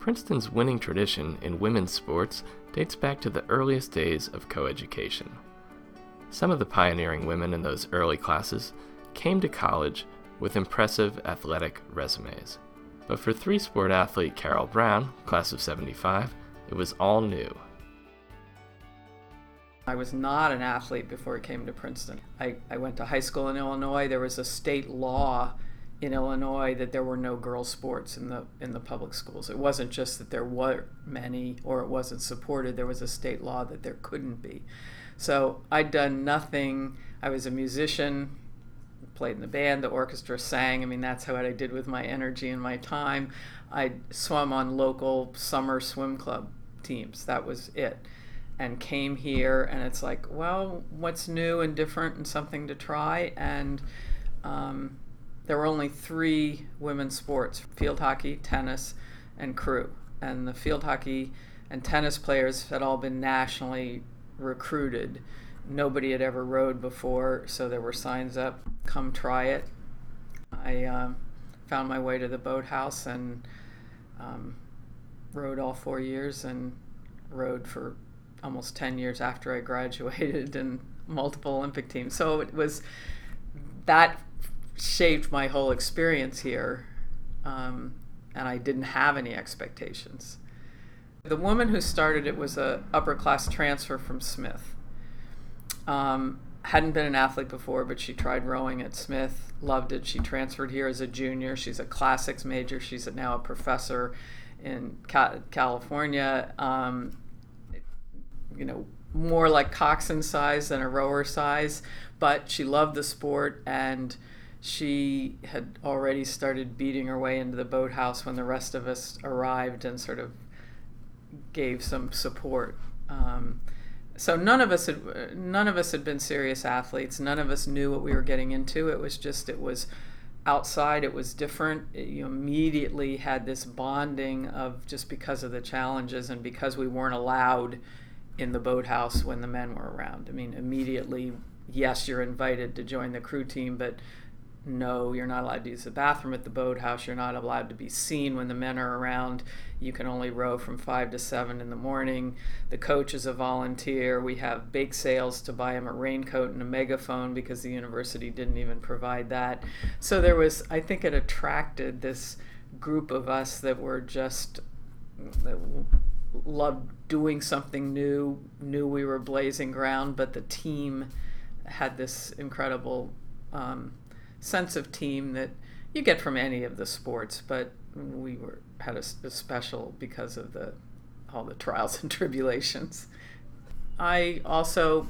Princeton's winning tradition in women's sports dates back to the earliest days of coeducation. Some of the pioneering women in those early classes came to college with impressive athletic resumes. But for three sport athlete Carol Brown, class of 75, it was all new. I was not an athlete before I came to Princeton. I, I went to high school in Illinois. There was a state law in Illinois that there were no girls sports in the in the public schools. It wasn't just that there were many or it wasn't supported. There was a state law that there couldn't be. So I'd done nothing. I was a musician, played in the band, the orchestra sang. I mean, that's how I did with my energy and my time. I swam on local summer swim club teams. That was it. And came here, and it's like, well, what's new and different and something to try? And um, there were only three women's sports field hockey, tennis, and crew. And the field hockey and tennis players had all been nationally recruited. Nobody had ever rowed before, so there were signs up come try it. I um, found my way to the boathouse and um, rowed all four years and rowed for almost 10 years after I graduated and multiple Olympic teams. So it was that shaped my whole experience here, um, and I didn't have any expectations. The woman who started it was a upper class transfer from Smith. Um, hadn't been an athlete before, but she tried rowing at Smith, loved it. She transferred here as a junior. She's a classics major. She's now a professor in California. Um, you know, more like coxswain size than a rower size, but she loved the sport and she had already started beating her way into the boathouse when the rest of us arrived and sort of gave some support. Um, so none of us had none of us had been serious athletes. None of us knew what we were getting into. It was just it was outside. It was different. It, you immediately had this bonding of just because of the challenges and because we weren't allowed in the boathouse when the men were around. I mean, immediately, yes, you're invited to join the crew team, but no, you're not allowed to use the bathroom at the boathouse. You're not allowed to be seen when the men are around. You can only row from 5 to 7 in the morning. The coach is a volunteer. We have bake sales to buy him a raincoat and a megaphone because the university didn't even provide that. So there was, I think it attracted this group of us that were just, that loved doing something new, knew we were blazing ground, but the team had this incredible. Um, sense of team that you get from any of the sports, but we were had a, a special because of the all the trials and tribulations. I also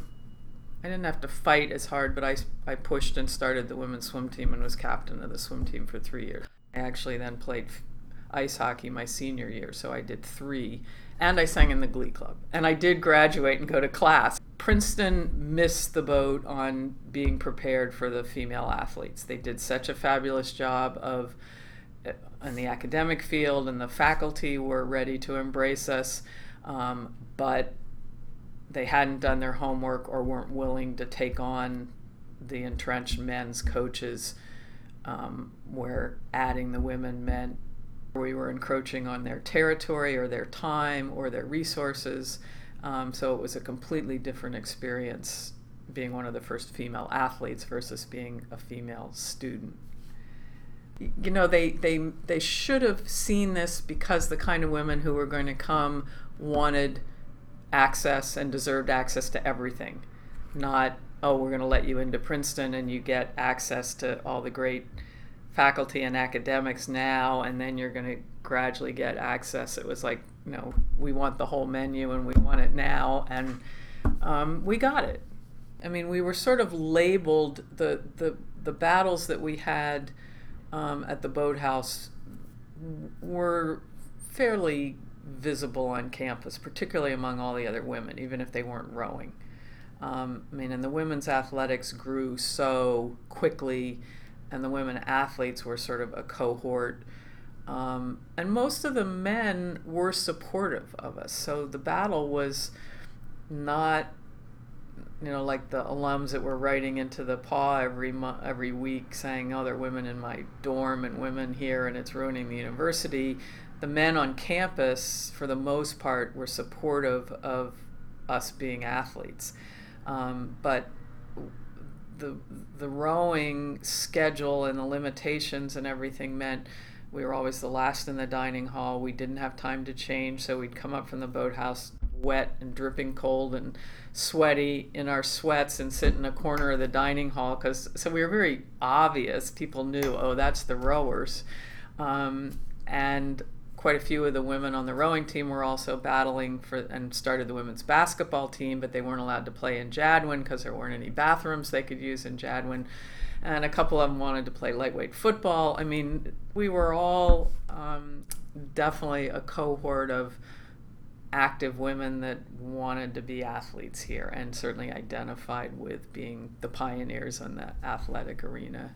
I didn't have to fight as hard, but I, I pushed and started the women's swim team and was captain of the swim team for three years. I actually then played ice hockey my senior year, so I did three and I sang in the Glee Club. And I did graduate and go to class. Princeton missed the boat on being prepared for the female athletes. They did such a fabulous job of uh, in the academic field, and the faculty were ready to embrace us, um, but they hadn't done their homework or weren't willing to take on the entrenched men's coaches, um, where adding the women meant we were encroaching on their territory or their time or their resources. Um, so it was a completely different experience being one of the first female athletes versus being a female student. You know, they, they, they should have seen this because the kind of women who were going to come wanted access and deserved access to everything. Not, oh, we're going to let you into Princeton and you get access to all the great faculty and academics now, and then you're going to gradually get access. It was like, you know, we want the whole menu and we want it now, and um, we got it. I mean, we were sort of labeled the the the battles that we had um, at the boathouse were fairly visible on campus, particularly among all the other women, even if they weren't rowing. Um, I mean, and the women's athletics grew so quickly and the women athletes were sort of a cohort. Um, and most of the men were supportive of us. So the battle was not, you know, like the alums that were writing into the PAW every mo- every week saying, "Oh, there are women in my dorm and women here, and it's ruining the university." the men on campus, for the most part, were supportive of us being athletes. Um, but the the rowing schedule and the limitations and everything meant we were always the last in the dining hall. We didn't have time to change, so we'd come up from the boathouse wet and dripping cold and sweaty in our sweats and sit in a corner of the dining hall because so we were very obvious. People knew, oh, that's the rowers, um, and quite a few of the women on the rowing team were also battling for and started the women's basketball team, but they weren't allowed to play in Jadwin because there weren't any bathrooms they could use in Jadwin. And a couple of them wanted to play lightweight football. I mean, we were all um, definitely a cohort of active women that wanted to be athletes here and certainly identified with being the pioneers in the athletic arena.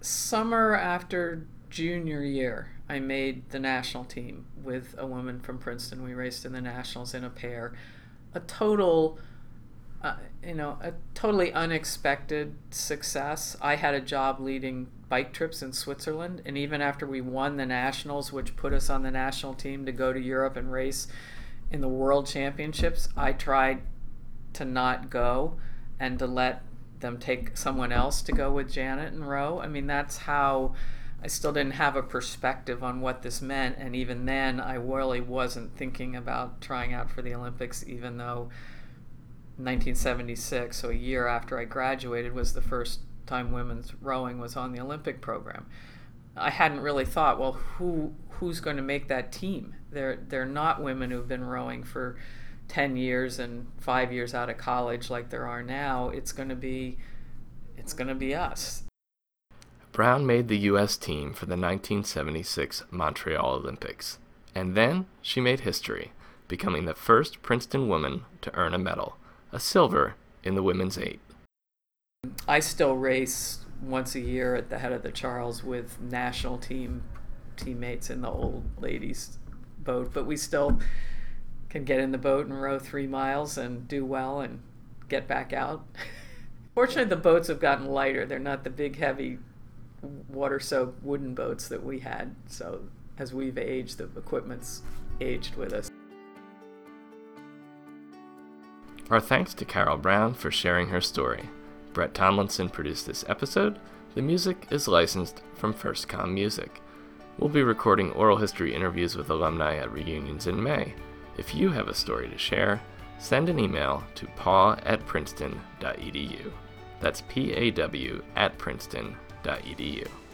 Summer after junior year, I made the national team with a woman from Princeton. We raced in the nationals in a pair. A total, uh, you know, a totally unexpected success. I had a job leading bike trips in Switzerland, and even after we won the nationals, which put us on the national team to go to Europe and race in the world championships, I tried to not go and to let them take someone else to go with Janet and row. I mean, that's how I still didn't have a perspective on what this meant. And even then, I really wasn't thinking about trying out for the Olympics, even though 1976, so a year after I graduated, was the first time women's rowing was on the Olympic program. I hadn't really thought, well, who who's going to make that team? They're they're not women who've been rowing for 10 years and 5 years out of college like there are now. It's going to be it's going to be us. Brown made the U.S. team for the 1976 Montreal Olympics, and then she made history, becoming the first Princeton woman to earn a medal, a silver in the women's eight. I still race once a year at the head of the Charles with national team teammates in the old ladies boat, but we still can get in the boat and row three miles and do well and get back out. Fortunately, the boats have gotten lighter. They're not the big, heavy, water soaked wooden boats that we had. So, as we've aged, the equipment's aged with us. Our thanks to Carol Brown for sharing her story. Brett Tomlinson produced this episode. The music is licensed from FirstCom Music. We'll be recording oral history interviews with alumni at reunions in May. If you have a story to share, send an email to paw at princeton.edu. That's P A W at princeton.edu. Edu.